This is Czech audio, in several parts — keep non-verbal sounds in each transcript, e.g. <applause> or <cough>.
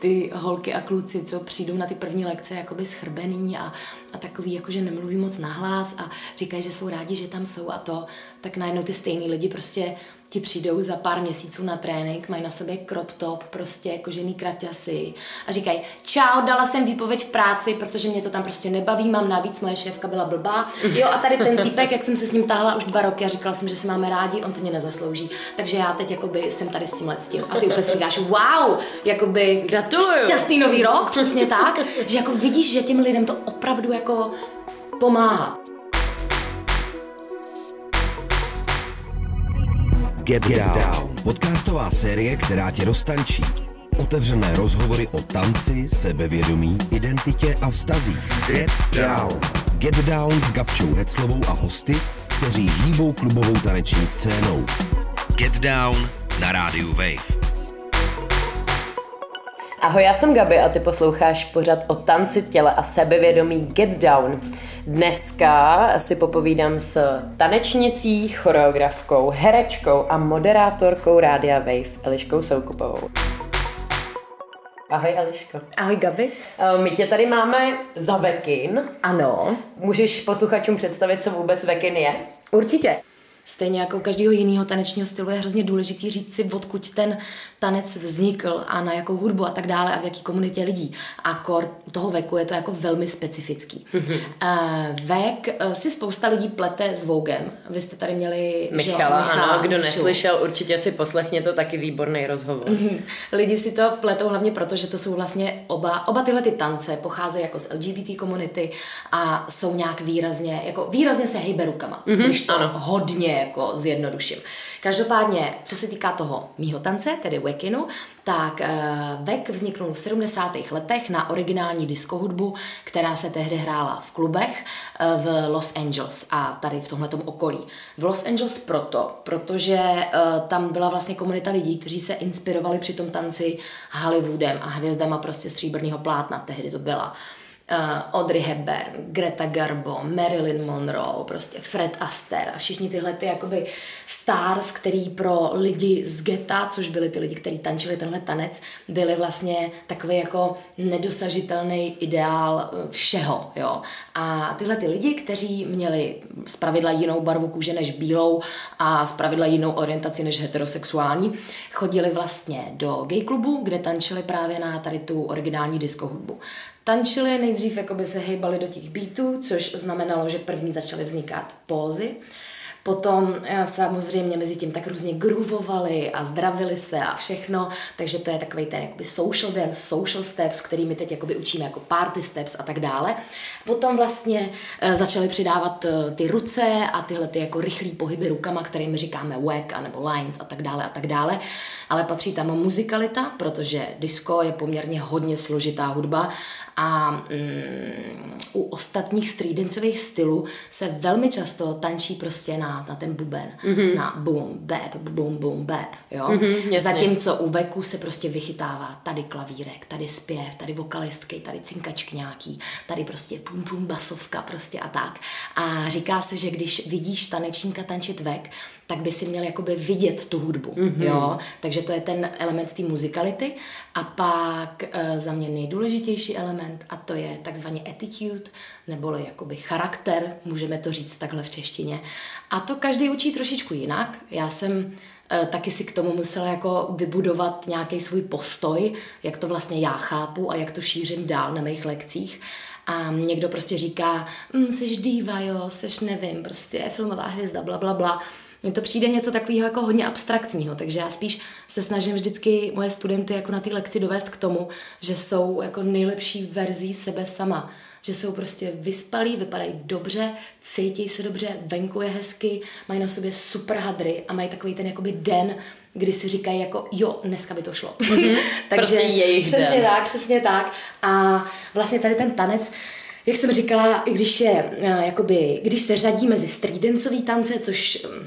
ty holky a kluci, co přijdou na ty první lekce jakoby schrbený a, a takový, jakože nemluví moc nahlas a říkají, že jsou rádi, že tam jsou a to, tak najednou ty stejný lidi prostě ti přijdou za pár měsíců na trénink, mají na sobě crop top, prostě kožený kraťasy a říkají, čau, dala jsem výpověď v práci, protože mě to tam prostě nebaví, mám navíc, moje šéfka byla blbá. Jo, a tady ten týpek, jak jsem se s ním táhla už dva roky a říkala jsem, že se máme rádi, on se mě nezaslouží. Takže já teď jakoby jsem tady s tím tím. A ty úplně si říkáš, wow, jakoby Gratuluju. šťastný nový rok, přesně tak, že jako vidíš, že těm lidem to opravdu jako pomáhá. Get, Get Down. Podcastová série, která tě roztančí. Otevřené rozhovory o tanci, sebevědomí, identitě a vztazích. Get Down. Get Down s Gabčou Heclovou a hosty, kteří hýbou klubovou taneční scénou. Get Down na rádiu Wave. Ahoj, já jsem Gabi a ty posloucháš pořad o tanci těle a sebevědomí Get Down. Dneska si popovídám s tanečnicí, choreografkou, herečkou a moderátorkou Rádia Wave Eliškou Soukupovou. Ahoj Eliško. Ahoj Gabi. Eh, my tě tady máme za Vekin. Ano. Můžeš posluchačům představit, co vůbec Vekin je? Určitě. Stejně jako u každého jiného tanečního stylu je hrozně důležitý říct si, odkud ten tanec vznikl a na jakou hudbu a tak dále a v jaký komunitě lidí. A kor toho veku je to jako velmi specifický. Mm-hmm. Uh, vek uh, si spousta lidí plete s Vogem. Vy jste tady měli Michala, že, Michala ano, kdo Mišu. neslyšel, určitě si poslechně to taky výborný rozhovor. Mm-hmm. Lidi si to pletou hlavně proto, že to jsou vlastně oba, oba tyhle ty tance pocházejí jako z LGBT komunity a jsou nějak výrazně, jako výrazně se hejbe rukama, mm-hmm, když to ano. hodně jako zjednoduším. Každopádně, co se týká toho mýho tance, tedy Wekinu, tak Vek vzniknul v 70. letech na originální diskohudbu, která se tehdy hrála v klubech uh, v Los Angeles a tady v tomhletom okolí. V Los Angeles proto, protože uh, tam byla vlastně komunita lidí, kteří se inspirovali při tom tanci Hollywoodem a hvězdama prostě stříbrného plátna, tehdy to byla uh, Audrey Hepburn, Greta Garbo, Marilyn Monroe, prostě Fred Astaire a všichni tyhle ty jakoby stars, který pro lidi z geta, což byli ty lidi, kteří tančili tenhle tanec, byli vlastně takový jako nedosažitelný ideál eh, všeho, jo. A tyhle ty lidi, kteří měli zpravidla jinou barvu kůže než bílou a zpravidla jinou orientaci než heterosexuální, chodili vlastně do gay klubu, kde tančili právě na tady tu originální disco hudbu tančili, nejdřív jakoby se hejbali do těch beatů, což znamenalo, že první začaly vznikat pózy. Potom eh, samozřejmě mezi tím tak různě groovovali a zdravili se a všechno, takže to je takový ten jakoby social dance, social steps, který my teď jakoby učíme jako party steps a tak dále. Potom vlastně e, začali přidávat e, ty ruce a tyhle ty jako rychlý pohyby rukama, kterými říkáme whack a nebo lines a tak dále a tak dále. Ale patří tam muzikalita, protože disco je poměrně hodně složitá hudba a mm, u ostatních streetdancových stylů se velmi často tančí prostě na, na ten buben, mm-hmm. na boom, bap, boom, boom, bap, jo. Mm-hmm, Zatímco u veku se prostě vychytává tady klavírek, tady zpěv, tady vokalistky, tady cinkačk nějaký, tady prostě pum pum basovka prostě a tak. A říká se, že když vidíš tanečníka tančit vek, tak by si měl jakoby vidět tu hudbu, mm-hmm. jo. Takže to je ten element té muzikality. A pak e, za mě nejdůležitější element a to je takzvaný attitude, neboli jakoby charakter, můžeme to říct takhle v češtině. A to každý učí trošičku jinak. Já jsem e, taky si k tomu musela jako vybudovat nějaký svůj postoj, jak to vlastně já chápu a jak to šířím dál na mých lekcích. A někdo prostě říká, mm, jsi diva, jo, jsi nevím, prostě filmová hvězda, bla, bla, bla. Mně to přijde něco takového jako hodně abstraktního, takže já spíš se snažím vždycky moje studenty jako na té lekci dovést k tomu, že jsou jako nejlepší verzí sebe sama. Že jsou prostě vyspalí, vypadají dobře, cítí se dobře, venku je hezky, mají na sobě super hadry a mají takový ten jakoby den, kdy si říkají jako jo, dneska by to šlo. Mm-hmm. <laughs> Takže prostě jejich přesně den. tak, přesně tak. A vlastně tady ten tanec, jak jsem říkala, i když je, eh, jakoby, když se řadí mezi streetdancový tance, což mm,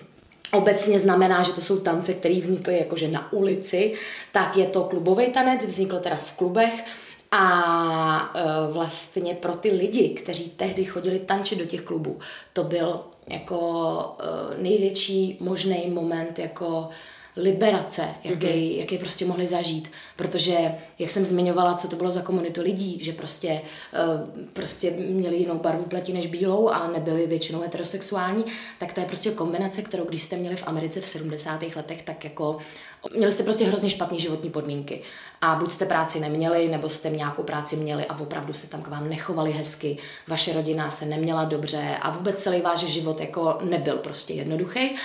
obecně znamená, že to jsou tance, které vznikly jakože na ulici, tak je to klubový tanec, vznikl teda v klubech a e, vlastně pro ty lidi, kteří tehdy chodili tančit do těch klubů, to byl jako e, největší možný moment jako liberace, jaký, mm-hmm. jaký prostě mohli zažít. Protože, jak jsem zmiňovala, co to bylo za komunitu lidí, že prostě, uh, prostě měli jinou barvu pleti než bílou a nebyli většinou heterosexuální, tak to je prostě kombinace, kterou když jste měli v Americe v 70. letech, tak jako měli jste prostě hrozně špatné životní podmínky. A buď jste práci neměli, nebo jste nějakou práci měli a opravdu se tam k vám nechovali hezky, vaše rodina se neměla dobře a vůbec celý váš život jako nebyl prostě jednoduchý.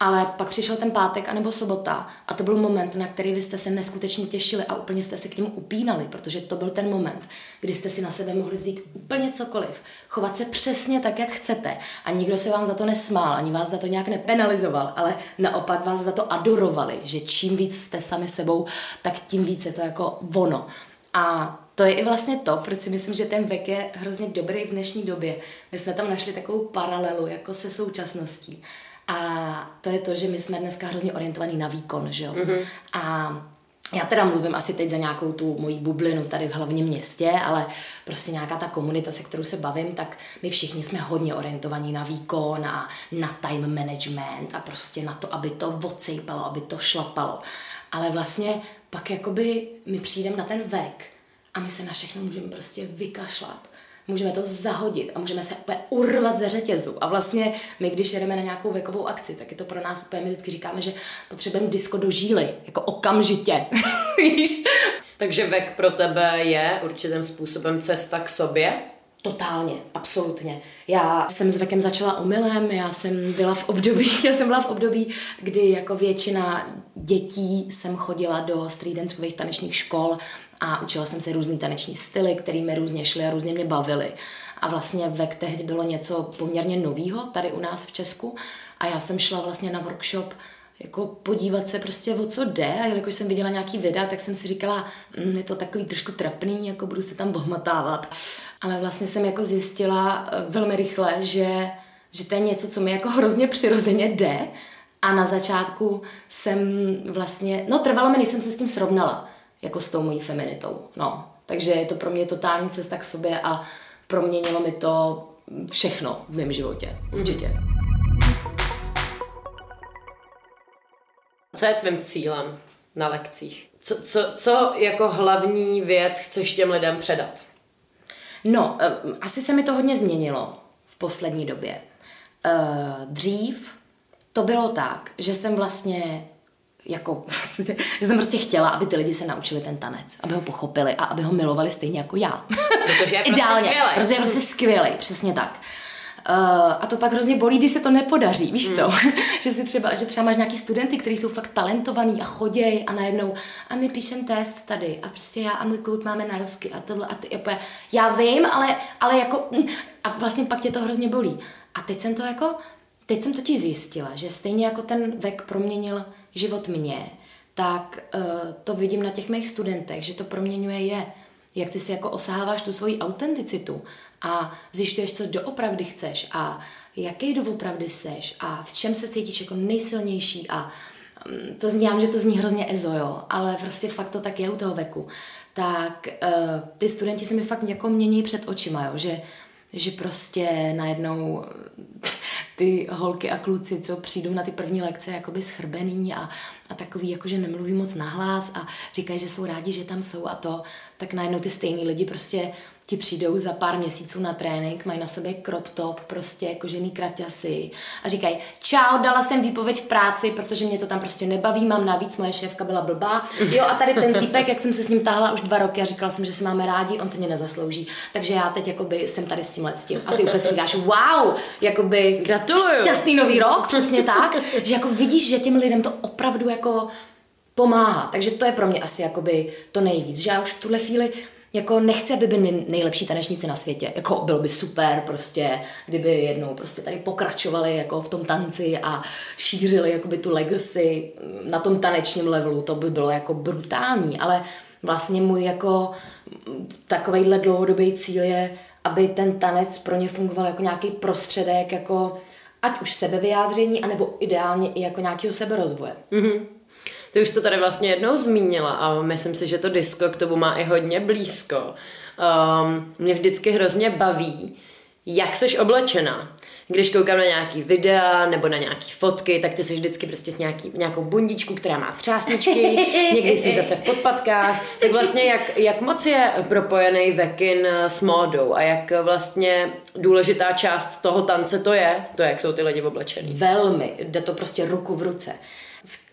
Ale pak přišel ten pátek anebo sobota a to byl moment, na který vy jste se neskutečně těšili a úplně jste se k němu upínali, protože to byl ten moment, kdy jste si na sebe mohli vzít úplně cokoliv, chovat se přesně tak, jak chcete a nikdo se vám za to nesmál, ani vás za to nějak nepenalizoval, ale naopak vás za to adorovali, že čím víc jste sami sebou, tak tím víc je to jako ono. A to je i vlastně to, proč si myslím, že ten vek je hrozně dobrý v dnešní době. My jsme tam našli takovou paralelu jako se současností a to je to, že my jsme dneska hrozně orientovaní na výkon, že jo. Mm-hmm. A já teda mluvím asi teď za nějakou tu moji bublinu tady v hlavním městě, ale prostě nějaká ta komunita, se kterou se bavím, tak my všichni jsme hodně orientovaní na výkon a na time management a prostě na to, aby to odsejpalo, aby to šlapalo. Ale vlastně pak jakoby my přijdeme na ten vek a my se na všechno můžeme prostě vykašlat můžeme to zahodit a můžeme se úplně urvat ze řetězu. A vlastně my, když jedeme na nějakou vekovou akci, tak je to pro nás úplně, my vždycky říkáme, že potřebujeme disko do žíly, jako okamžitě. <laughs> Víš? Takže vek pro tebe je určitým způsobem cesta k sobě? Totálně, absolutně. Já jsem s vekem začala omylem, já jsem byla v období, <laughs> já jsem byla v období, kdy jako většina dětí jsem chodila do street tanečních škol a učila jsem se různý taneční styly, které mi různě šly a různě mě bavily. A vlastně vek tehdy bylo něco poměrně novýho tady u nás v Česku a já jsem šla vlastně na workshop jako podívat se prostě o co jde a jelikož jsem viděla nějaký videa, tak jsem si říkala, mm, je to takový trošku trapný, jako budu se tam bohmatávat. Ale vlastně jsem jako zjistila eh, velmi rychle, že, že to je něco, co mi jako hrozně přirozeně jde a na začátku jsem vlastně, no trvalo mi, než jsem se s tím srovnala jako s tou mojí feminitou. No. Takže je to pro mě totální cesta k sobě a proměnilo mi to všechno v mém životě. Určitě. Co je tvým cílem na lekcích? Co, co, co jako hlavní věc chceš těm lidem předat? No, eh, asi se mi to hodně změnilo v poslední době. Eh, dřív to bylo tak, že jsem vlastně jako, <laughs> že jsem prostě chtěla, aby ty lidi se naučili ten tanec, aby ho pochopili a aby ho milovali stejně jako já. Protože je <laughs> prostě Ideálně, skvělej. protože je prostě skvělý, přesně tak. Uh, a to pak hrozně bolí, když se to nepodaří, víš co? Mm. <laughs> že si třeba, že třeba máš nějaký studenty, kteří jsou fakt talentovaní a choděj a najednou a my píšem test tady a prostě já a můj kluk máme narozky a tohle a ty, jako, já vím, ale, ale jako hm, a vlastně pak tě to hrozně bolí. A teď jsem to jako, teď jsem totiž zjistila, že stejně jako ten vek proměnil život mě, tak uh, to vidím na těch mých studentech, že to proměňuje je. Jak ty si jako osaháváš tu svoji autenticitu a zjišťuješ, co doopravdy chceš a jaký doopravdy seš a v čem se cítíš jako nejsilnější a um, to zní, že to zní hrozně ezo, jo, ale prostě fakt to tak je u toho veku. Tak uh, ty studenti se mi fakt jako mění před očima, jo, že že prostě najednou ty holky a kluci, co přijdou na ty první lekce jakoby schrbený a, a takový, jakože nemluví moc nahlas a říkají, že jsou rádi, že tam jsou a to, tak najednou ty stejný lidi prostě ti přijdou za pár měsíců na trénink, mají na sobě crop top, prostě kožený kraťasy a říkají, čau, dala jsem výpověď v práci, protože mě to tam prostě nebaví, mám navíc, moje šéfka byla blbá. Jo a tady ten typek, jak jsem se s ním táhla už dva roky a říkala jsem, že se máme rádi, on se mě nezaslouží. Takže já teď jakoby jsem tady s tím s tím. A ty úplně říkáš, wow, jakoby Gratuluju. šťastný nový rok, přesně <laughs> tak, že jako vidíš, že těm lidem to opravdu jako pomáhá. Takže to je pro mě asi jakoby to nejvíc, že já už v tuhle chvíli jako nechci, aby byli nejlepší tanečníci na světě. Jako bylo by super prostě, kdyby jednou prostě tady pokračovali jako v tom tanci a šířili jakoby tu legacy na tom tanečním levelu. To by bylo jako brutální, ale vlastně můj jako takovejhle dlouhodobý cíl je, aby ten tanec pro ně fungoval jako nějaký prostředek, jako ať už sebevyjádření, anebo ideálně i jako nějakého seberozvoje. Mm-hmm. Ty už to tady vlastně jednou zmínila a myslím si, že to disko k tomu má i hodně blízko. Um, mě vždycky hrozně baví, jak seš oblečená. Když koukám na nějaký videa nebo na nějaký fotky, tak ty jsi vždycky prostě s nějaký, nějakou bundičku, která má třásničky, <laughs> někdy jsi zase v podpatkách. Tak vlastně jak, jak moc je propojený vekin s módou a jak vlastně důležitá část toho tance to je, to jak jsou ty lidi oblečený. Velmi, jde to prostě ruku v ruce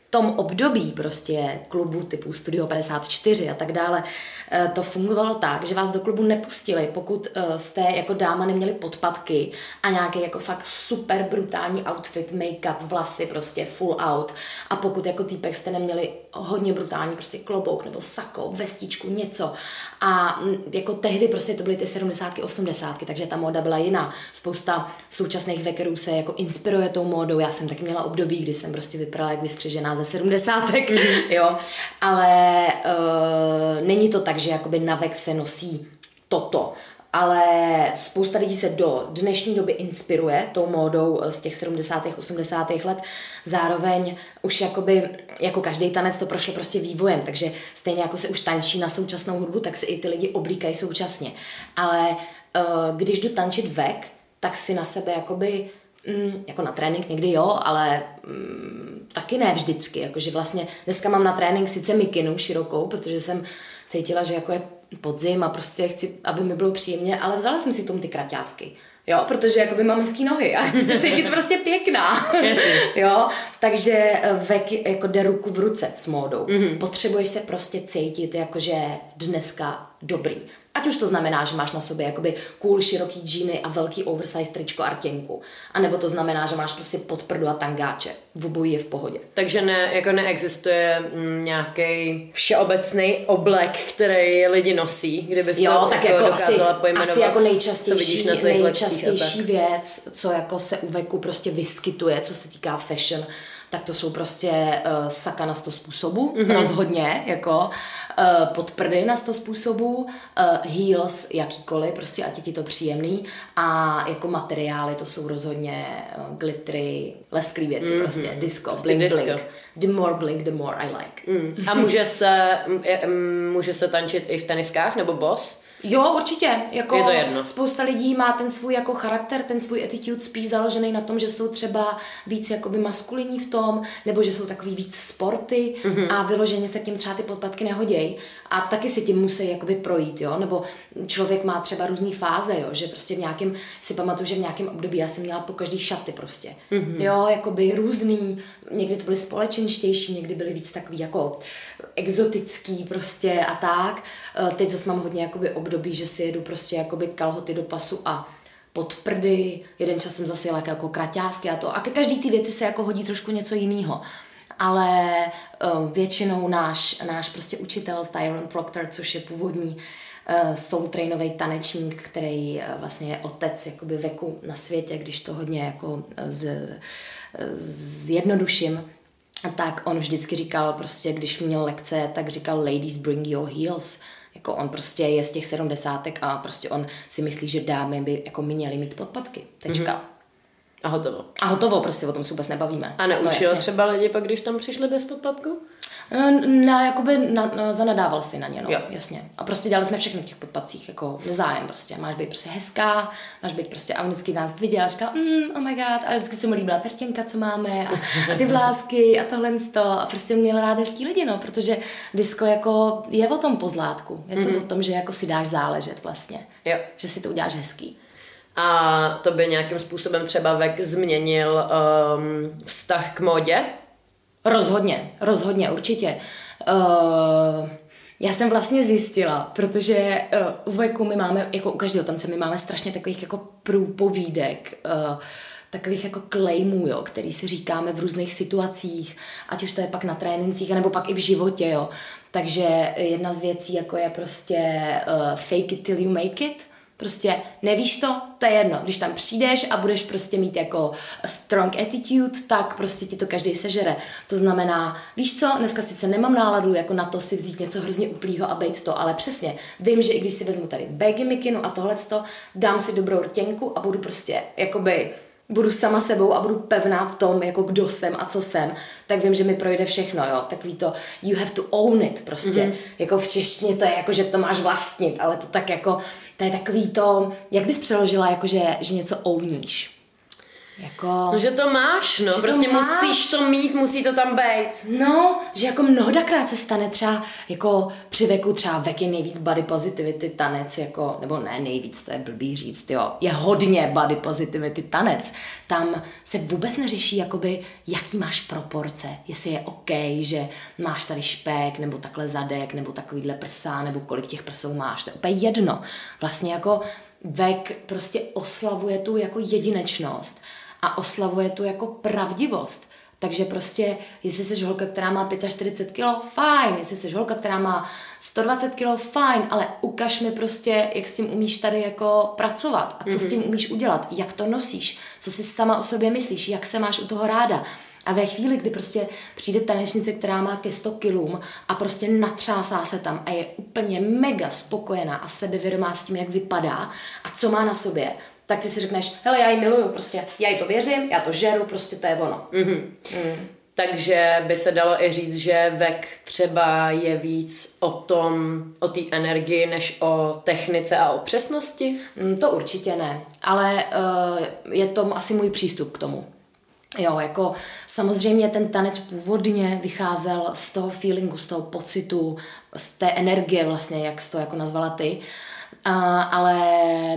tom období prostě klubu typu Studio 54 a tak dále, eh, to fungovalo tak, že vás do klubu nepustili, pokud eh, jste jako dáma neměli podpatky a nějaký jako fakt super brutální outfit, make-up, vlasy, prostě full out. A pokud jako týpek jste neměli hodně brutální prostě klobouk nebo sako, vestičku, něco. A jako tehdy prostě to byly ty 70 80 takže ta móda byla jiná. Spousta současných vekerů se jako inspiruje tou módou. Já jsem taky měla období, kdy jsem prostě vypadala jak vystřižená ze 70 jo. Ale uh, není to tak, že jakoby na vek se nosí toto ale spousta lidí se do dnešní doby inspiruje tou módou z těch 70. 80. let. Zároveň už jakoby, jako každý tanec to prošlo prostě vývojem, takže stejně jako se už tančí na současnou hudbu, tak si i ty lidi oblíkají současně. Ale uh, když jdu tančit vek, tak si na sebe jakoby mm, jako na trénink někdy jo, ale mm, taky ne vždycky. Jakože vlastně dneska mám na trénink sice mikinu širokou, protože jsem cítila, že jako je podzim a prostě chci, aby mi bylo příjemně, ale vzala jsem si k tomu ty kraťásky. Jo, protože jakoby mám hezký nohy a chci se cítit prostě pěkná. <laughs> jo, takže eh, vek jako jde ruku v ruce s módou. Mm-hmm. Potřebuješ se prostě cítit jakože dneska dobrý. Ať už to znamená, že máš na sobě jakoby cool široký džíny a velký oversize tričko a rtěnku. A nebo to znamená, že máš prostě podprdu a tangáče. V obojí je v pohodě. Takže ne, jako neexistuje mm, nějaký všeobecný oblek, který lidi nosí, kdyby jo, to tak jako, jako dokázala asi, pojmenovat, asi jako nejčastější, co nejčastější věc, co jako se u veku prostě vyskytuje, co se týká fashion, tak to jsou prostě uh, saka na sto způsobů, mm-hmm. rozhodně, jako uh, podprdy na sto způsobů, uh, heels jakýkoliv, prostě ať je ti to příjemný a jako materiály to jsou rozhodně uh, glittery, lesklý věci, mm-hmm. prostě disco, prostě blink disco. blink. The more blink, the more I like. Mm. A může se, může se tančit i v teniskách nebo boss? Jo, určitě. Jako je to jedno. Spousta lidí má ten svůj jako charakter, ten svůj attitude spíš založený na tom, že jsou třeba víc jakoby maskulinní v tom, nebo že jsou takový víc sporty mm-hmm. a vyloženě se k tím třeba ty podpatky nehodějí. A taky si tím musí jakoby projít, jo. Nebo člověk má třeba různé fáze, jo, že prostě v nějakém, si pamatuju, že v nějakém období já jsem měla po každý šaty prostě. Mm-hmm. Jo, jakoby různý, někdy to byly společenštější, někdy byly víc takový jako exotický prostě a tak. E, teď zase mám hodně jakoby období, že si jedu prostě jakoby kalhoty do pasu a pod prdy, jeden čas jsem zase jela jako kraťásky a to. A ke každý ty věci se jako hodí trošku něco jiného. Ale um, většinou náš, náš prostě učitel Tyron Proctor, což je původní uh, soul trainový tanečník, který uh, vlastně je otec jakoby veku na světě, když to hodně jako z, zjednoduším, tak on vždycky říkal prostě, když měl lekce, tak říkal ladies bring your heels. Jako on prostě je z těch sedmdesátek a prostě on si myslí, že dámy by jako měly mít podpatky. Tečka. Mm-hmm. A hotovo. A hotovo, prostě o tom se vůbec nebavíme. A neučil no, třeba lidi pak, když tam přišli bez podpatku? Na, jakoby na, na, zanadával si na ně, no, jo. jasně. A prostě dělali jsme všechno v těch podpacích, jako zájem prostě. Máš být prostě hezká, máš být prostě, a vždycky nás viděl a říkal, mm, oh my god, a vždycky se mu líbila tertěnka, co máme, a, a ty vlásky, a tohle a prostě měl rád hezký lidi, no, protože disco jako je o tom pozlátku, je to mm-hmm. o tom, že jako si dáš záležet vlastně, jo. že si to uděláš hezký. A to by nějakým způsobem třeba Vek změnil um, vztah k modě? Rozhodně, rozhodně, určitě. Uh, já jsem vlastně zjistila, protože uh, u Veku my máme, jako u každého tance, my máme strašně takových jako průpovídek, uh, takových jako claimů, jo, který si říkáme v různých situacích, ať už to je pak na trénincích, nebo pak i v životě, jo. Takže jedna z věcí jako je prostě uh, fake it till you make it, Prostě nevíš to, to je jedno. Když tam přijdeš a budeš prostě mít jako strong attitude, tak prostě ti to každý sežere. To znamená, víš co, dneska sice nemám náladu jako na to si vzít něco hrozně uplýho a být to, ale přesně, vím, že i když si vezmu tady baggy mikinu a tohleto, dám si dobrou rtěnku a budu prostě jakoby budu sama sebou a budu pevná v tom, jako kdo jsem a co jsem, tak vím, že mi projde všechno, jo. Takový to you have to own it prostě. Mm-hmm. Jako v češtině to je jako, že to máš vlastnit, ale to tak jako, to je takový to, jak bys přeložila, jako že, že něco owníš? Jako... No, že to máš, no, Že to prostě máš. musíš to mít, musí to tam být. No, že jako mnohodakrát se stane třeba jako při věku třeba vek je nejvíc body positivity tanec, jako, nebo ne nejvíc, to je blbý říct, jo, je hodně body positivity tanec. Tam se vůbec neřeší, jakoby, jaký máš proporce, jestli je OK, že máš tady špek, nebo takhle zadek, nebo takovýhle prsa, nebo kolik těch prsou máš, to je úplně jedno. Vlastně jako vek prostě oslavuje tu jako jedinečnost a oslavuje tu jako pravdivost. Takže prostě, jestli jsi holka, která má 45 kg, fajn, jestli jsi holka, která má 120 kg, fajn, ale ukaž mi prostě, jak s tím umíš tady jako pracovat a co mm-hmm. s tím umíš udělat, jak to nosíš, co si sama o sobě myslíš, jak se máš u toho ráda. A ve chvíli, kdy prostě přijde tanečnice, která má ke 100 kilům a prostě natřásá se tam a je úplně mega spokojená a sebevědomá s tím, jak vypadá a co má na sobě, tak ty si řekneš, hele, já ji miluju, prostě, já jí to věřím, já to žeru, prostě to je ono. Mm-hmm. Mm. Takže by se dalo i říct, že vek třeba je víc o tom, o té energii, než o technice a o přesnosti? Mm, to určitě ne, ale uh, je to asi můj přístup k tomu. Jo, jako samozřejmě ten tanec původně vycházel z toho feelingu, z toho pocitu, z té energie vlastně, jak jsi to jako nazvala ty. A, ale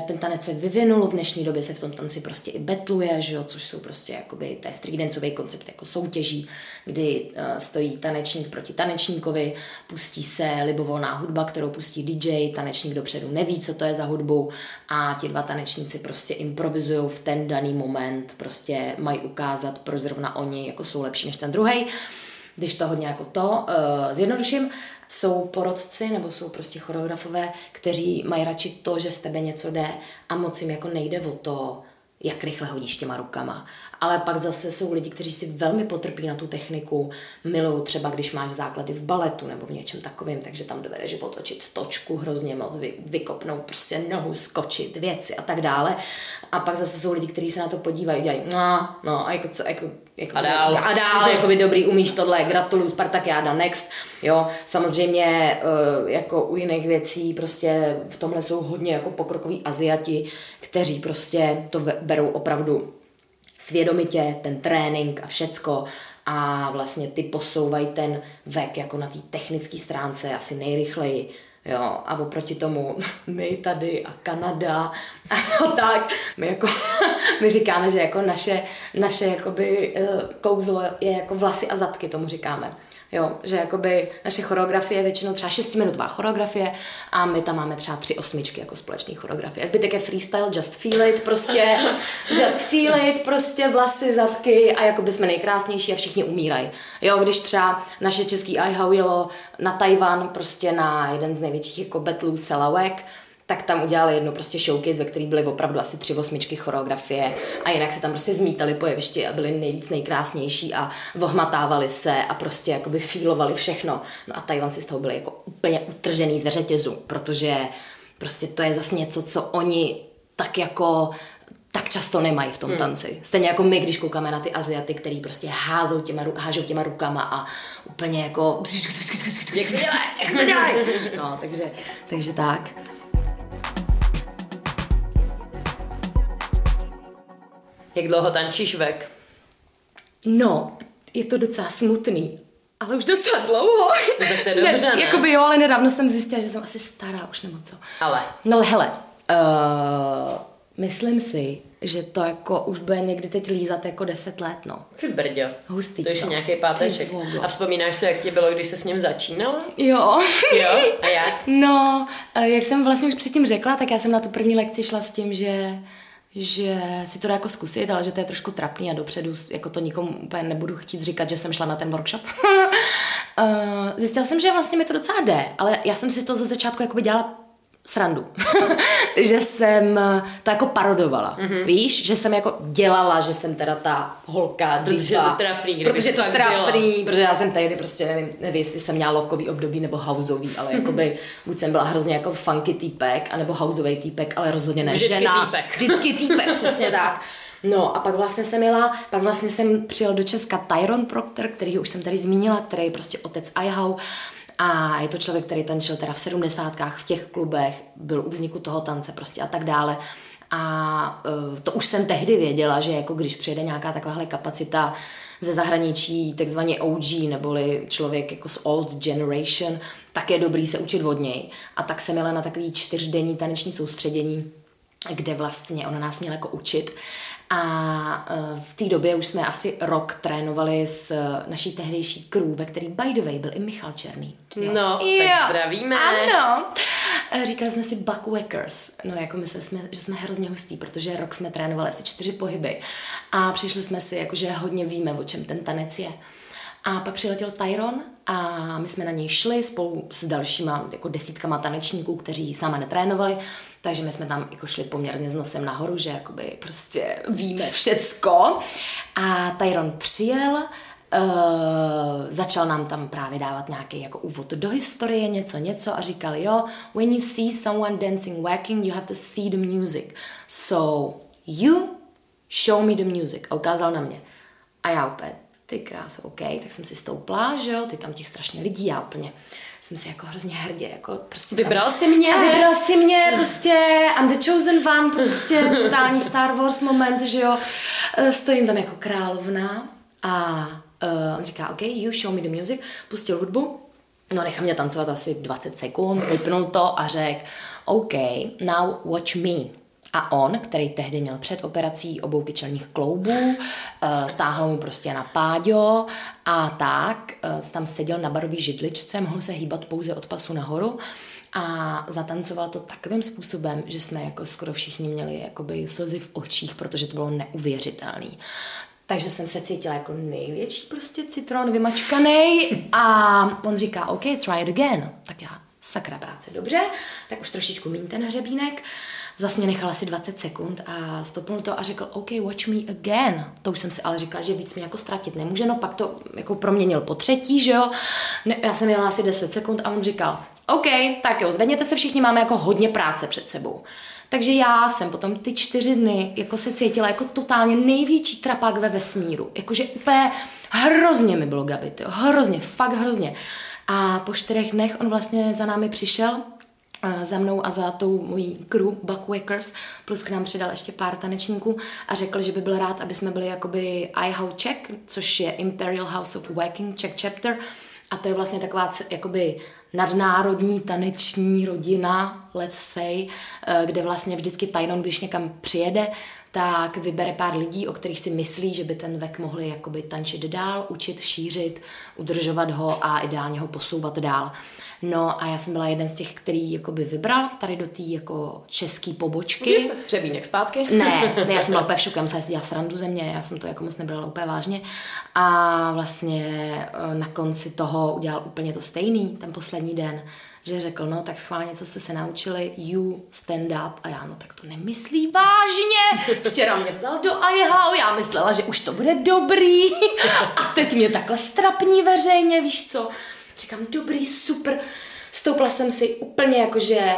ten tanec se vyvinul, v dnešní době se v tom tanci prostě i betluje, že jo, což jsou prostě jakoby, to je streetdanceový koncept jako soutěží, kdy uh, stojí tanečník proti tanečníkovi, pustí se libovolná hudba, kterou pustí DJ, tanečník dopředu neví, co to je za hudbu a ti dva tanečníci prostě improvizují v ten daný moment, prostě mají ukázat, proč zrovna oni jako jsou lepší než ten druhý když to hodně jako to uh, zjednoduším, jsou porodci nebo jsou prostě choreografové, kteří mají radši to, že z tebe něco jde a moc jim jako nejde o to, jak rychle hodíš těma rukama. Ale pak zase jsou lidi, kteří si velmi potrpí na tu techniku, milují třeba, když máš základy v baletu nebo v něčem takovým, takže tam dovedeš otočit točku hrozně moc, vy, vykopnout prostě nohu, skočit, věci a tak dále. A pak zase jsou lidi, kteří se na to podívají, dělají, no, no, a jako co, jako, jako a dál. A dál, jako by dobrý, umíš tohle, gratuluju, Spartakiáda, next. Jo, samozřejmě eh, jako u jiných věcí prostě v tomhle jsou hodně jako pokrokoví Aziati, kteří prostě to berou opravdu svědomitě, ten trénink a všecko a vlastně ty posouvají ten vek jako na té technické stránce asi nejrychleji. Jo, a oproti tomu <laughs> my tady a Kanada <laughs> a no tak, my jako, <laughs> my říkáme, že jako naše, naše jakoby eh, kouzlo je jako vlasy a zadky, tomu říkáme. Jo, že jakoby naše choreografie je většinou třeba 6 minutová choreografie a my tam máme třeba tři osmičky jako společný choreografie. Zbytek je freestyle, just feel it, prostě <laughs> just feel it, prostě vlasy, zadky a jakoby jsme nejkrásnější a všichni umírají. Jo, když třeba naše český Ai jelo na Tajvan prostě na jeden z největších jako betlů Selawek, tak tam udělali jednu prostě showcase, ve který byly opravdu asi tři osmičky choreografie a jinak se tam prostě zmítali po jevišti a byli nejvíc nejkrásnější a vohmatávali se a prostě jakoby fílovali všechno. No a Tajvanci z toho byli jako úplně utržený ze řetězu, protože prostě to je zase něco, co oni tak jako tak často nemají v tom hmm. tanci. Stejně jako my, když koukáme na ty Aziaty, který prostě házou těma, hážou těma rukama a úplně jako... Jak to dělají? Jak to dělají? No, takže, takže tak. Jak dlouho tančíš vek? No, je to docela smutný, ale už docela dlouho. Tak to je dobře, ne? Jakoby jo, ale nedávno jsem zjistila, že jsem asi stará už nebo co. Ale. No ale hele, uh, myslím si, že to jako už bude někdy teď lízat jako 10 let, no. Ty brďo. Hustý, To je nějaký páteček. A vzpomínáš si, jak ti bylo, když se s ním začínala? Jo. Jo? A jak? <laughs> No, eh, jak jsem vlastně už předtím řekla, tak já jsem na tu první lekci šla s tím, že že si to dá jako zkusit, ale že to je trošku trapný a dopředu jako to nikomu úplně nebudu chtít říkat, že jsem šla na ten workshop. <laughs> Eh, Zjistila jsem, že vlastně mi to docela jde, ale já jsem si to ze začátku jakoby dělala srandu. <laughs> že jsem to jako parodovala. Mm-hmm. Víš, že jsem jako dělala, že jsem teda ta holka, Protože diva. je to trapný, Protože je to trapný, protože já jsem tehdy prostě nevím, nevím, jestli jsem měla lokový období nebo houseový, ale <laughs> jakoby buď jsem byla hrozně jako funky týpek, anebo houseový týpek, ale rozhodně ne Vždycky žena. týpek. Vždycky týpek, přesně <laughs> tak. No a pak vlastně jsem jela, pak vlastně jsem přijel do Česka Tyron Proctor, který už jsem tady zmínila, který je prostě otec iHow. A je to člověk, který tančil teda v sedmdesátkách v těch klubech, byl u vzniku toho tance prostě a tak dále. A uh, to už jsem tehdy věděla, že jako když přijede nějaká takováhle kapacita ze zahraničí, takzvaně OG, neboli člověk jako z old generation, tak je dobrý se učit od něj. A tak jsem jela na takový čtyřdenní taneční soustředění, kde vlastně ona nás měla jako učit. A e, v té době už jsme asi rok trénovali s naší tehdejší crew, ve který by the way byl i Michal Černý. Jo. No, jo. tak zdravíme. Ano. E, říkali jsme si buckwackers. No jako my jsme, že jsme hrozně hustý, protože rok jsme trénovali asi čtyři pohyby. A přišli jsme si, jako, že hodně víme, o čem ten tanec je. A pak přiletěl Tyron a my jsme na něj šli spolu s dalšíma jako desítkama tanečníků, kteří s námi netrénovali. Takže my jsme tam jako šli poměrně s nosem nahoru, že jakoby prostě víme všecko. A Tyron přijel, Uh, začal nám tam právě dávat nějaký jako úvod do historie, něco, něco a říkal, jo, when you see someone dancing whacking, you have to see the music. So you show me the music. A ukázal na mě. A já úplně, ty krás, OK, tak jsem si stoupla, že jo, ty tam těch strašně lidí, já úplně jsem si jako hrozně hrdě, jako prostě Vybral tam, si mě? A vybral si mě, prostě I'm the chosen one, prostě <laughs> totální Star Wars moment, že jo, e, stojím tam jako královna a uh, on říká, OK, you show me the music, pustil hudbu, no nechám mě tancovat asi 20 sekund, vypnul to a řekl, OK, now watch me. A on, který tehdy měl před operací obou kyčelních kloubů, uh, táhl mu prostě na páďo a tak uh, tam seděl na barový židličce, mohl se hýbat pouze od pasu nahoru a zatancoval to takovým způsobem, že jsme jako skoro všichni měli jakoby slzy v očích, protože to bylo neuvěřitelný. Takže jsem se cítila jako největší prostě citron vymačkaný a on říká, OK, try it again. Tak já, sakra práce, dobře, tak už trošičku míň ten hřebínek. Zase mě nechal asi 20 sekund a stopnul to a řekl, OK, watch me again. To už jsem si ale říkala, že víc mi jako ztratit nemůže, no pak to jako proměnil po třetí, že jo. Ne, já jsem jela asi 10 sekund a on říkal, OK, tak jo, zvedněte se všichni, máme jako hodně práce před sebou. Takže já jsem potom ty čtyři dny jako se cítila jako totálně největší trapák ve vesmíru. Jakože úplně hrozně mi bylo gabit, hrozně, fakt hrozně. A po čtyřech dnech on vlastně za námi přišel za mnou a za tou mojí crew Buckwackers, plus k nám přidal ještě pár tanečníků a řekl, že by byl rád, aby jsme byli jakoby IHOW Czech, což je Imperial House of Wacking Czech Chapter. A to je vlastně taková jakoby nadnárodní taneční rodina, let's say, eh, kde vlastně vždycky tajnon, když někam přijede, tak vybere pár lidí, o kterých si myslí, že by ten vek mohli jakoby tančit dál, učit, šířit, udržovat ho a ideálně ho posouvat dál. No a já jsem byla jeden z těch, který jakoby vybral tady do té jako české pobočky. Hřebínek zpátky? Ne, ne, já jsem <laughs> byla úplně v šoku, já jsem dělala srandu ze mě, já jsem to jako moc nebrala úplně vážně. A vlastně eh, na konci toho udělal úplně to stejný, ten poslední den že řekl, no tak schválně, co jste se naučili, you stand up. A já, no tak to nemyslí vážně. Včera mě vzal do IHO, já myslela, že už to bude dobrý. A teď mě takhle strapní veřejně, víš co. Říkám, dobrý, super. Stoupla jsem si úplně jakože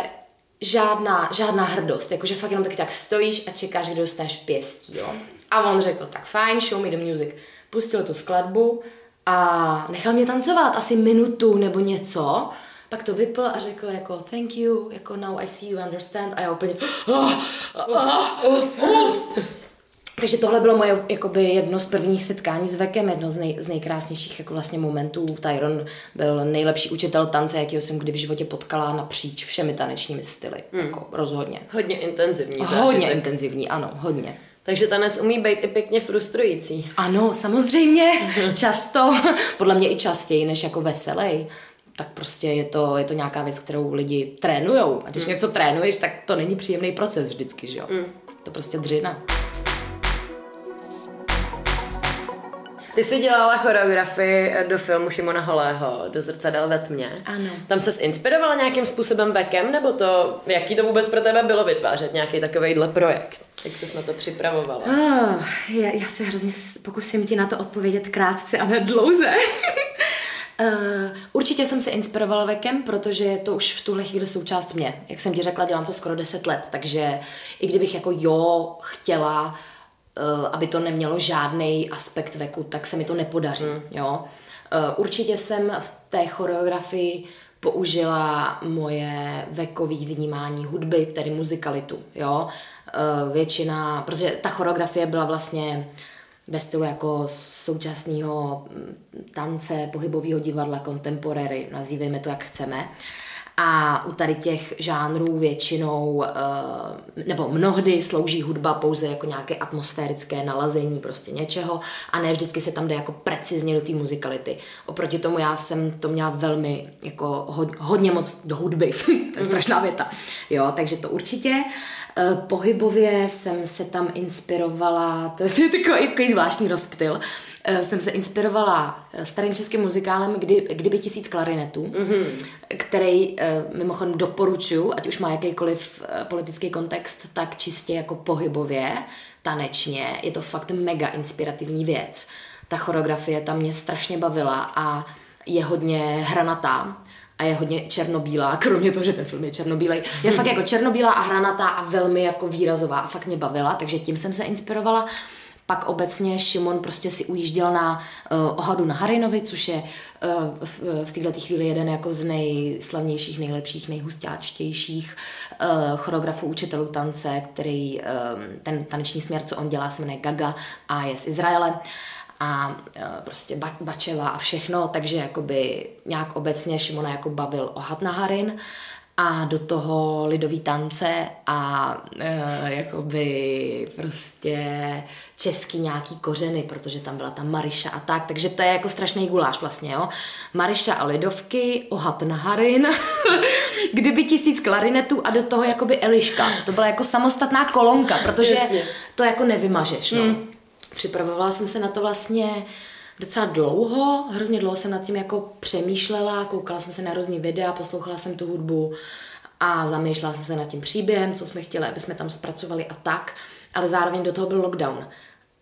žádná, žádná hrdost, jakože fakt jenom taky tak stojíš a čekáš, že dostaneš pěstí, jo. A on řekl, tak fajn, show me the music. Pustil tu skladbu a nechal mě tancovat asi minutu nebo něco. Pak to vypl a řekl jako thank you, jako now I see you understand a já úplně oh, oh, uf, uf. Takže tohle bylo moje jakoby jedno z prvních setkání s Vekem, jedno z, nej, z nejkrásnějších jako vlastně momentů. Tyron byl nejlepší učitel tance, jakýho jsem kdy v životě potkala napříč všemi tanečními styly. Hmm. Jako rozhodně. Hodně intenzivní. Hodně zážitek. intenzivní, ano, hodně. Takže tanec umí být i pěkně frustrující. Ano, samozřejmě, často, <laughs> podle mě i častěji než jako veselý tak prostě je to, je to nějaká věc, kterou lidi trénujou. A když mm. něco trénuješ, tak to není příjemný proces vždycky, že jo? Mm. To prostě dřina. Ty jsi dělala choreografii do filmu Šimona Holého, do zrcadel ve tmě. Ano. Tam se inspirovala nějakým způsobem vekem, nebo to, jaký to vůbec pro tebe bylo vytvářet nějaký takovýhle projekt? Jak jsi na to připravovala? Oh, já, já se hrozně pokusím ti na to odpovědět krátce a ne dlouze. Uh, <laughs> určitě jsem se inspirovala vekem, protože je to už v tuhle chvíli součást mě. Jak jsem ti řekla, dělám to skoro 10 let, takže i kdybych jako jo chtěla, uh, aby to nemělo žádný aspekt veku, tak se mi to nepodaří. Mm. Jo? Uh, určitě jsem v té choreografii použila moje vekové vnímání hudby, tedy muzikalitu. Jo? Většina, protože ta choreografie byla vlastně ve stylu jako současného mm, tance, pohybového divadla, contemporary, nazývejme to jak chceme. A u tady těch žánrů většinou, eh, nebo mnohdy slouží hudba pouze jako nějaké atmosférické nalazení prostě něčeho a ne vždycky se tam jde jako precizně do té muzikality. Oproti tomu já jsem to měla velmi, jako hodně moc do hudby. <laughs> to je strašná věta. Jo, takže to určitě. Eh, pohybově jsem se tam inspirovala, to, je takový, takový zvláštní rozptyl, Eh, jsem se inspirovala eh, starým českým muzikálem Kdy, Kdyby tisíc klarinetů, mm-hmm. který eh, mimochodem doporučuji, ať už má jakýkoliv politický kontext, tak čistě jako pohybově, tanečně, je to fakt mega inspirativní věc. Ta choreografie tam mě strašně bavila a je hodně hranatá a je hodně černobílá, <laughs> kromě toho, že ten film je černobílej. Je fakt jako černobílá a hranatá a velmi jako výrazová a fakt mě bavila, takže tím jsem se inspirovala. Pak obecně Šimon prostě si ujížděl na uh, ohadu na Harinovi, což je uh, v, v této chvíli jeden jako z nejslavnějších, nejlepších, nejhustáčtějších uh, choreografů, učitelů tance, který uh, ten taneční směr, co on dělá, se jmenuje Gaga a je z Izraele a uh, prostě ba- Bačeva a všechno, takže jakoby nějak obecně Šimona jako bavil ohad na Harin a do toho lidový tance a uh, jakoby prostě český nějaký kořeny, protože tam byla ta Mariša a tak, takže to je jako strašný guláš vlastně, jo. Mariša a lidovky, ohat na harin, <laughs> kdyby tisíc klarinetů a do toho jakoby Eliška. To byla jako samostatná kolonka, protože Jasně. to jako nevymažeš, no. Hmm. Připravovala jsem se na to vlastně docela dlouho, hrozně dlouho jsem nad tím jako přemýšlela, koukala jsem se na různý videa, poslouchala jsem tu hudbu a zamýšlela jsem se nad tím příběhem, co jsme chtěli, aby jsme tam zpracovali a tak, ale zároveň do toho byl lockdown.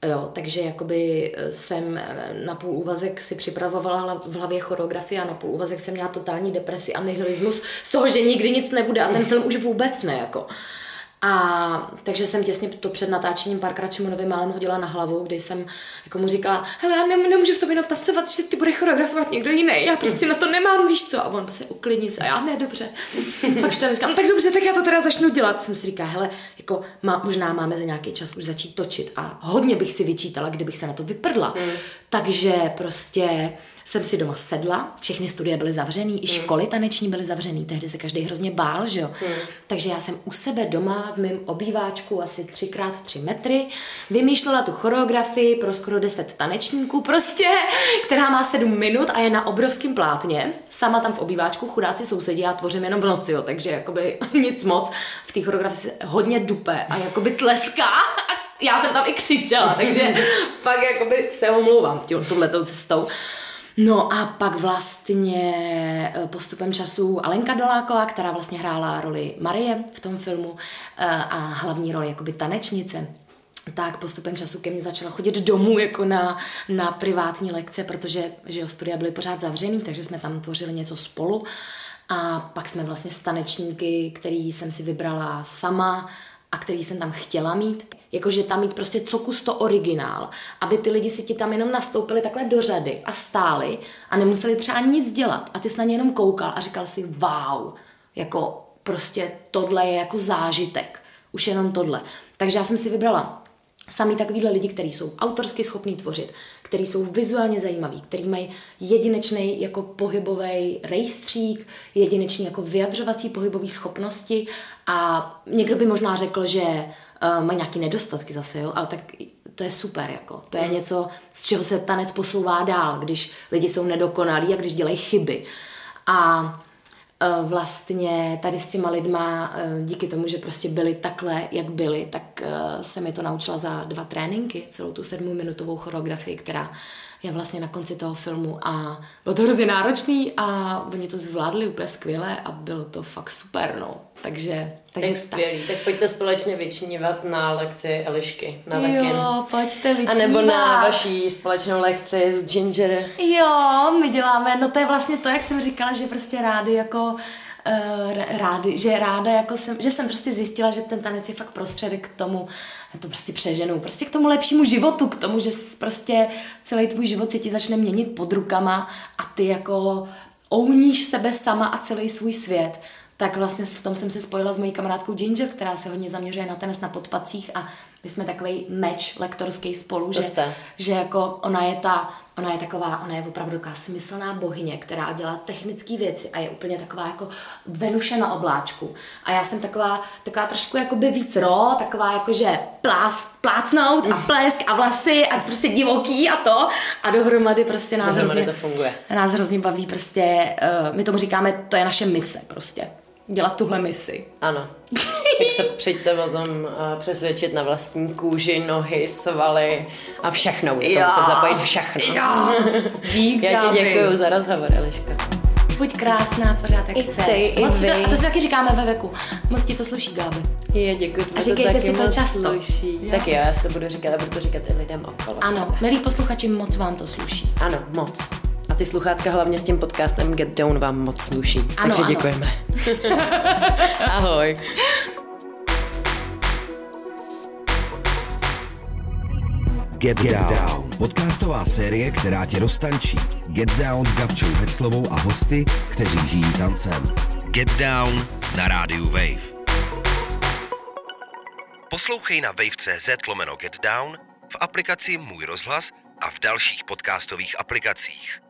Jo, takže jakoby eh, jsem eh, na půl úvazek si připravovala v hlavě choreografii a na půl úvazek jsem měla totální depresi a nihilismus z toho, že nikdy nic nebude a ten film už vůbec ne, jako. A takže jsem těsně to před natáčením párkrát Šimonovi málem hodila na hlavu, kdy jsem jako mu říkala, hele, já nem, nemůžu v tom jenom tancovat, že ty bude choreografovat někdo jiný, já prostě na to nemám, víš co? A on prostě uklidní se, a já ne, dobře. <laughs> Pak už tam říkám, no, tak dobře, tak já to teda začnu dělat. Jsem si říká, hele, jako má, možná máme za nějaký čas už začít točit a hodně bych si vyčítala, kdybych se na to vyprdla. Mm. Takže prostě jsem si doma sedla, všechny studie byly zavřený, i hmm. školy taneční byly zavřený, tehdy se každý hrozně bál, že jo. Hmm. Takže já jsem u sebe doma v mém obýváčku asi 3x3 metry vymýšlela tu choreografii pro skoro 10 tanečníků prostě, která má 7 minut a je na obrovském plátně. Sama tam v obýváčku chudáci sousedí, já tvořím jenom v noci, jo, takže jakoby <laughs> nic moc. V té choreografii hodně dupe a jakoby tleská já jsem tam i křičela, takže <laughs> fakt jakoby se omlouvám touhletou cestou. No a pak vlastně eh, postupem času Alenka Doláková, která vlastně hrála roli Marie v tom filmu eh, a hlavní roli jakoby tanečnice, tak postupem času ke mně začala chodit domů jako na, na privátní lekce, protože že jo, studia byly pořád zavřený, takže jsme tam tvořili něco spolu. A pak jsme vlastně stanečníky, který jsem si vybrala sama a který jsem tam chtěla mít. Jakože tam mít prostě co kus to originál, aby ty lidi si ti tam jenom nastoupili takhle do řady a stáli a nemuseli třeba nic dělat. A ty jsi na ně jenom koukal a říkal si wow, jako prostě tohle je jako zážitek, už jenom tohle. Takže já jsem si vybrala sami takovýhle lidi, kteří jsou autorsky schopní tvořit, kteří jsou vizuálně zajímaví, kteří mají jedinečný jako pohybový rejstřík, jedinečný jako vyjadřovací pohybové schopnosti a někdo by možná řekl, že uh, má nějaký nedostatky zase, jo, ale tak to je super, jako. To je mm. něco, z čeho se tanec posouvá dál, když lidi jsou nedokonalí a když dělají chyby. A vlastně tady s těma lidma, uh, díky tomu, že prostě byli takhle, jak byli, tak uh, se mi to naučila za dva tréninky, celou tu sedmiminutovou choreografii, která je vlastně na konci toho filmu a bylo to hrozně náročný a oni to zvládli úplně skvěle a bylo to fakt super, no. Takže, takže tak skvělý. Tak pojďte společně vyčnívat na lekci Elišky na Lekin. Jo, pojďte vyčnívat. A nebo na vaší společnou lekci s Ginger. Jo, my děláme, no to je vlastně to, jak jsem říkala, že prostě rádi jako uh, že ráda jako jsem, že jsem prostě zjistila, že ten tanec je fakt prostředek k tomu, to prostě přeženu, prostě k tomu lepšímu životu, k tomu, že prostě celý tvůj život se ti začne měnit pod rukama a ty jako ouníš sebe sama a celý svůj svět. Tak vlastně v tom jsem si spojila s mojí kamarádkou Ginger, která se hodně zaměřuje na tenis na podpacích a my jsme takový meč lektorský spolu, že, že jako ona je ta, ona je taková, ona je opravdu taková smyslná bohyně, která dělá technické věci a je úplně taková jako Venuše na obláčku. A já jsem taková, taková trošku jako by víc ro, taková jako že plás, plácnout a plesk a vlasy a prostě divoký a to a dohromady prostě nás hrozně, to funguje. nás hrozně baví prostě, uh, my tomu říkáme, to je naše mise prostě dělat tuhle misi. Ano. Jak se přijďte o tom uh, přesvědčit na vlastní kůži, nohy, svaly a všechno. Budete jo. muset zapojit všechno. Jo. Dík, <laughs> Já ti děkuji za rozhovor, Eliška. Buď krásná, pořád jak I chceš. Ty, Moc to, a to si taky říkáme ve veku. Moc ti to sluší, Gáby. Je, děkuji. A říkejte to si to často. Sluší. Jo. Tak jo, já si to budu říkat a budu to říkat i lidem okolo Ano, sebe. milí posluchači, moc vám to sluší. Ano, moc ty sluchátka hlavně s tím podcastem Get Down vám moc sluší. Ano, Takže ano. děkujeme. <laughs> Ahoj. Get, Get Down. Down. Podcastová série, která tě roztančí. Get Down s Gabčou Heclovou a hosty, kteří žijí tancem. Get Down na rádiu Wave. Poslouchej na wave.cz lomeno Get Down, v aplikaci Můj rozhlas a v dalších podcastových aplikacích.